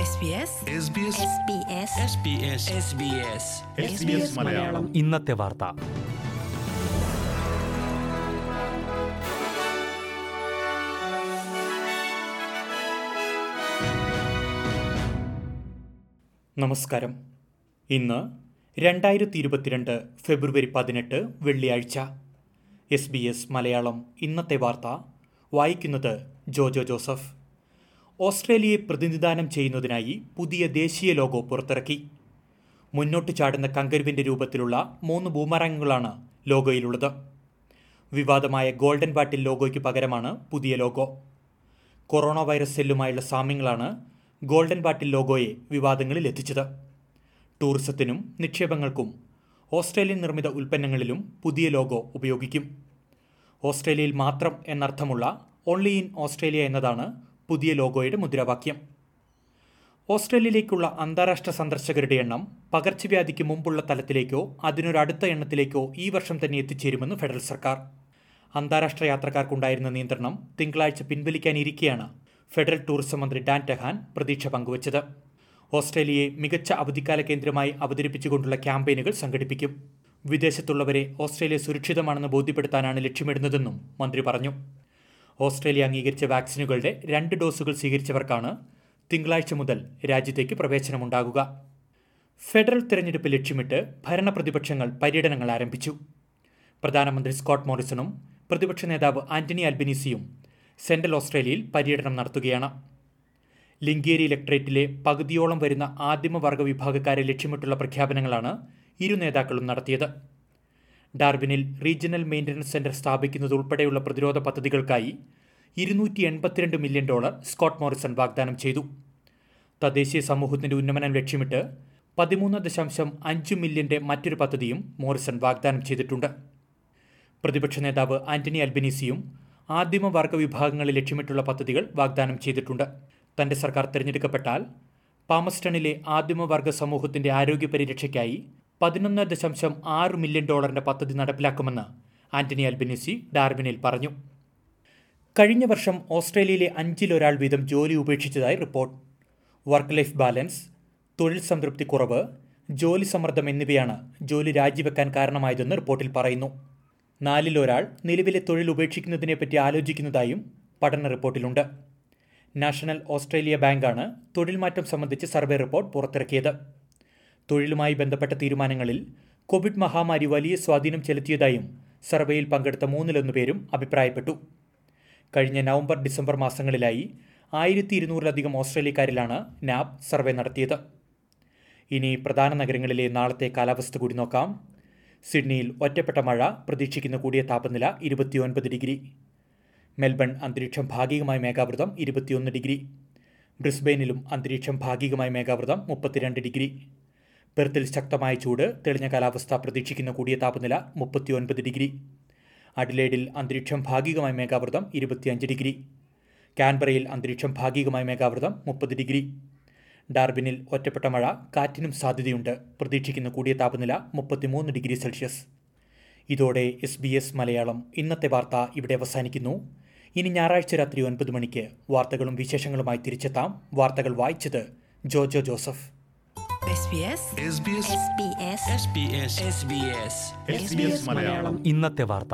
SBS SBS Malayalam. ഇന്നത്തെ വാർത്ത. നമസ്കാരം. ഇന്ന് രണ്ടായിരത്തി ഇരുപത്തിരണ്ട് ഫെബ്രുവരി പതിനെട്ട് വെള്ളിയാഴ്ച. എസ് ബി എസ് മലയാളം ഇന്നത്തെ വാർത്ത വായിക്കുന്നത് ജോജോ ജോസഫ്. ഓസ്ട്രേലിയയെ പ്രതിനിധാനം ചെയ്യുന്നതിനായി പുതിയ ദേശീയ ലോഗോ പുറത്തിറക്കി. മുന്നോട്ട് ചാടുന്ന കങ്കരുവിന്റെ രൂപത്തിലുള്ള മൂന്ന് ബൂമറാങ്ങുകളാണ് ലോഗോയിലുള്ളത്. വിവാദമായ ഗോൾഡൻ ബാറ്റിൽ ലോഗോയ്ക്ക് പകരമാണ് പുതിയ ലോഗോ. കൊറോണ വൈറസ് സെല്ലുമായുള്ള സാമ്യങ്ങളാണ് ഗോൾഡൻ ബാറ്റിൽ ലോഗോയെ വിവാദങ്ങളിൽ എത്തിച്ചത്. ടൂറിസത്തിനും നിക്ഷേപങ്ങൾക്കും ഓസ്ട്രേലിയൻ നിർമ്മിത ഉൽപ്പന്നങ്ങളിലും പുതിയ ലോഗോ ഉപയോഗിക്കും. ഓസ്ട്രേലിയയിൽ മാത്രം എന്നർത്ഥമുള്ള ഓൺലി ഇൻ ഓസ്ട്രേലിയ എന്നതാണ് പുതിയ ലോഗോയുടെ മുദ്രാവാക്യം. ഓസ്ട്രേലിയയിലേക്കുള്ള അന്താരാഷ്ട്ര സന്ദർശകരുടെ എണ്ണം പകർച്ചവ്യാധിക്ക് മുമ്പുള്ള തലത്തിലേക്കോ അതിനൊരടുത്ത എണ്ണത്തിലേക്കോ ഈ വർഷം തന്നെ എത്തിച്ചേരുമെന്ന് ഫെഡറൽ സർക്കാർ. അന്താരാഷ്ട്ര യാത്രക്കാർക്കുണ്ടായിരുന്ന നിയന്ത്രണം തിങ്കളാഴ്ച പിൻവലിക്കാനിരിക്കെയാണ് ഫെഡറൽ ടൂറിസം മന്ത്രി ഡാൻ ടെഹാൻ പ്രതീക്ഷ പങ്കുവച്ചത്. ഓസ്ട്രേലിയയെ മികച്ച അവധിക്കാല കേന്ദ്രമായി അവതരിപ്പിച്ചുകൊണ്ടുള്ള ക്യാമ്പയിനുകൾ സംഘടിപ്പിക്കും. വിദേശത്തുള്ളവരെ ഓസ്ട്രേലിയ സുരക്ഷിതമാണെന്ന് ബോധ്യപ്പെടുത്താനാണ് ലക്ഷ്യമിടുന്നതെന്നും മന്ത്രി പറഞ്ഞു. ഓസ്ട്രേലിയ അംഗീകരിച്ച വാക്സിനുകളുടെ രണ്ട് ഡോസുകൾ സ്വീകരിച്ചവർക്കാണ് തിങ്കളാഴ്ച മുതൽ രാജ്യത്തേക്ക് പ്രവേശനമുണ്ടാകുക. ഫെഡറൽ തെരഞ്ഞെടുപ്പ് ലക്ഷ്യമിട്ട് ഭരണപ്രതിപക്ഷങ്ങൾ പര്യടനങ്ങൾ ആരംഭിച്ചു. പ്രധാനമന്ത്രി സ്കോട്ട് മോറിസണും പ്രതിപക്ഷ നേതാവ് ആന്റണി അൽബനീസിയും സെൻട്രൽ ഓസ്ട്രേലിയയിൽ പര്യടനം നടത്തുകയാണ്. ലിംഗേരി ഇലക്ട്രേറ്റിലെ പകുതിയോളം വരുന്ന ആദിമവർഗ വിഭാഗക്കാരെ ലക്ഷ്യമിട്ടുള്ള പ്രഖ്യാപനങ്ങളാണ് ഇരു നേതാക്കളും നടത്തിയത്. ഡാർബിനിൽ റീജിയണൽ മെയിന്റനൻസ് സെന്റർ സ്ഥാപിക്കുന്നതുൾപ്പെടെയുള്ള പ്രതിരോധ പദ്ധതികൾക്കായി ഇരുന്നൂറ്റി എൺപത്തിരണ്ട് മില്യൺ ഡോളർ സ്കോട്ട് മോറിസൺ വാഗ്ദാനം ചെയ്തു. തദ്ദേശീയ സമൂഹത്തിന്റെ ഉന്നമനം ലക്ഷ്യമിട്ട് പതിമൂന്ന് ദശാംശം അഞ്ച് മില്യന്റെ മറ്റൊരു പദ്ധതിയും മോറിസൺ വാഗ്ദാനം ചെയ്തിട്ടുണ്ട്. പ്രതിപക്ഷ നേതാവ് ആന്റണി അൽബനീസിയും ആദിമവർഗ വിഭാഗങ്ങളെ ലക്ഷ്യമിട്ടുള്ള പദ്ധതികൾ വാഗ്ദാനം ചെയ്തിട്ടുണ്ട്. തന്റെ സർക്കാർ തിരഞ്ഞെടുക്കപ്പെട്ടാൽ പാമസ്റ്റണിലെ ആദിമവർഗ സമൂഹത്തിന്റെ ആരോഗ്യ പരിരക്ഷയ്ക്കായി പതിനൊന്ന് ദശാംശം ആറ് മില്യൺ ഡോളറിന്റെ പദ്ധതി നടപ്പിലാക്കുമെന്ന് ആന്റണി അൽബനിസി ഡാർബിനിൽ പറഞ്ഞു. കഴിഞ്ഞ വർഷം ഓസ്ട്രേലിയയിലെ അഞ്ചിലൊരാൾ വീതം ജോലി ഉപേക്ഷിച്ചതായി റിപ്പോർട്ട്. വർക്ക് ലൈഫ് ബാലൻസ് തൊഴിൽ സംതൃപ്തി കുറവ് ജോലി സമ്മർദ്ദം എന്നിവയാണ് ജോലി രാജിവെക്കാൻ കാരണമായതെന്ന് റിപ്പോർട്ടിൽ പറയുന്നു. നാലിലൊരാൾ നിലവിലെ തൊഴിൽ ഉപേക്ഷിക്കുന്നതിനെപ്പറ്റി ആലോചിക്കുന്നതായും പഠന റിപ്പോർട്ടിലുണ്ട്. നാഷണൽ ഓസ്ട്രേലിയ ബാങ്കാണ് തൊഴിൽ മാറ്റം സംബന്ധിച്ച് സർവേ റിപ്പോർട്ട് പുറത്തിറക്കിയത്. തൊഴിലുമായി ബന്ധപ്പെട്ട തീരുമാനങ്ങളിൽ കോവിഡ് മഹാമാരി വലിയ സ്വാധീനം ചെലുത്തിയതായും സർവേയിൽ പങ്കെടുത്ത മൂന്നിലൊന്ന് പേരും അഭിപ്രായപ്പെട്ടു. കഴിഞ്ഞ നവംബർ ഡിസംബർ മാസങ്ങളിലായി ആയിരത്തി ഇരുന്നൂറിലധികം ഓസ്ട്രേലിയക്കാരിലാണ് നാബ് സർവേ നടത്തിയത്. ഇനി പ്രധാന നഗരങ്ങളിലെ നാളത്തെ കാലാവസ്ഥ കൂടി നോക്കാം. സിഡ്നിയിൽ ഒറ്റപ്പെട്ട മഴ പ്രതീക്ഷിക്കുന്ന കൂടിയ താപനില ഇരുപത്തിയൊൻപത് ഡിഗ്രി. മെൽബൺ അന്തരീക്ഷം ഭാഗികമായി മേഘാവൃതം ഇരുപത്തിയൊന്ന് ഡിഗ്രി. ബ്രിസ്ബെയിനിലും അന്തരീക്ഷം ഭാഗികമായി മേഘാവൃതം മുപ്പത്തിരണ്ട് ഡിഗ്രി. പെർത്തിൽ ശക്തമായ ചൂട് തെളിഞ്ഞ കാലാവസ്ഥ പ്രതീക്ഷിക്കുന്ന കൂടിയ താപനില മുപ്പത്തിയൊൻപത് ഡിഗ്രി. അഡിലേഡിൽ അന്തരീക്ഷം ഭാഗികമായി മേഘാവൃതം ഇരുപത്തിയഞ്ച് ഡിഗ്രി. കാൻബറയിൽ അന്തരീക്ഷം ഭാഗികമായി മേഘാവൃതം മുപ്പത് ഡിഗ്രി. ഡാർബിനിൽ ഒറ്റപ്പെട്ട മഴ കാറ്റിനും സാധ്യതയുണ്ട്. പ്രതീക്ഷിക്കുന്ന കൂടിയ താപനില മുപ്പത്തിമൂന്ന് ഡിഗ്രി സെൽഷ്യസ്. ഇതോടെ എസ് ബി എസ് മലയാളം ഇന്നത്തെ വാർത്ത ഇവിടെ അവസാനിക്കുന്നു. ഇനി ഞായറാഴ്ച രാത്രി ഒൻപത് മണിക്ക് വാർത്തകളും വിശേഷങ്ങളുമായി തിരിച്ചെത്താം. വാർത്തകൾ വായിച്ചത് ജോജോ ജോസഫ്. ഇന്നത്തെ വാർത്ത.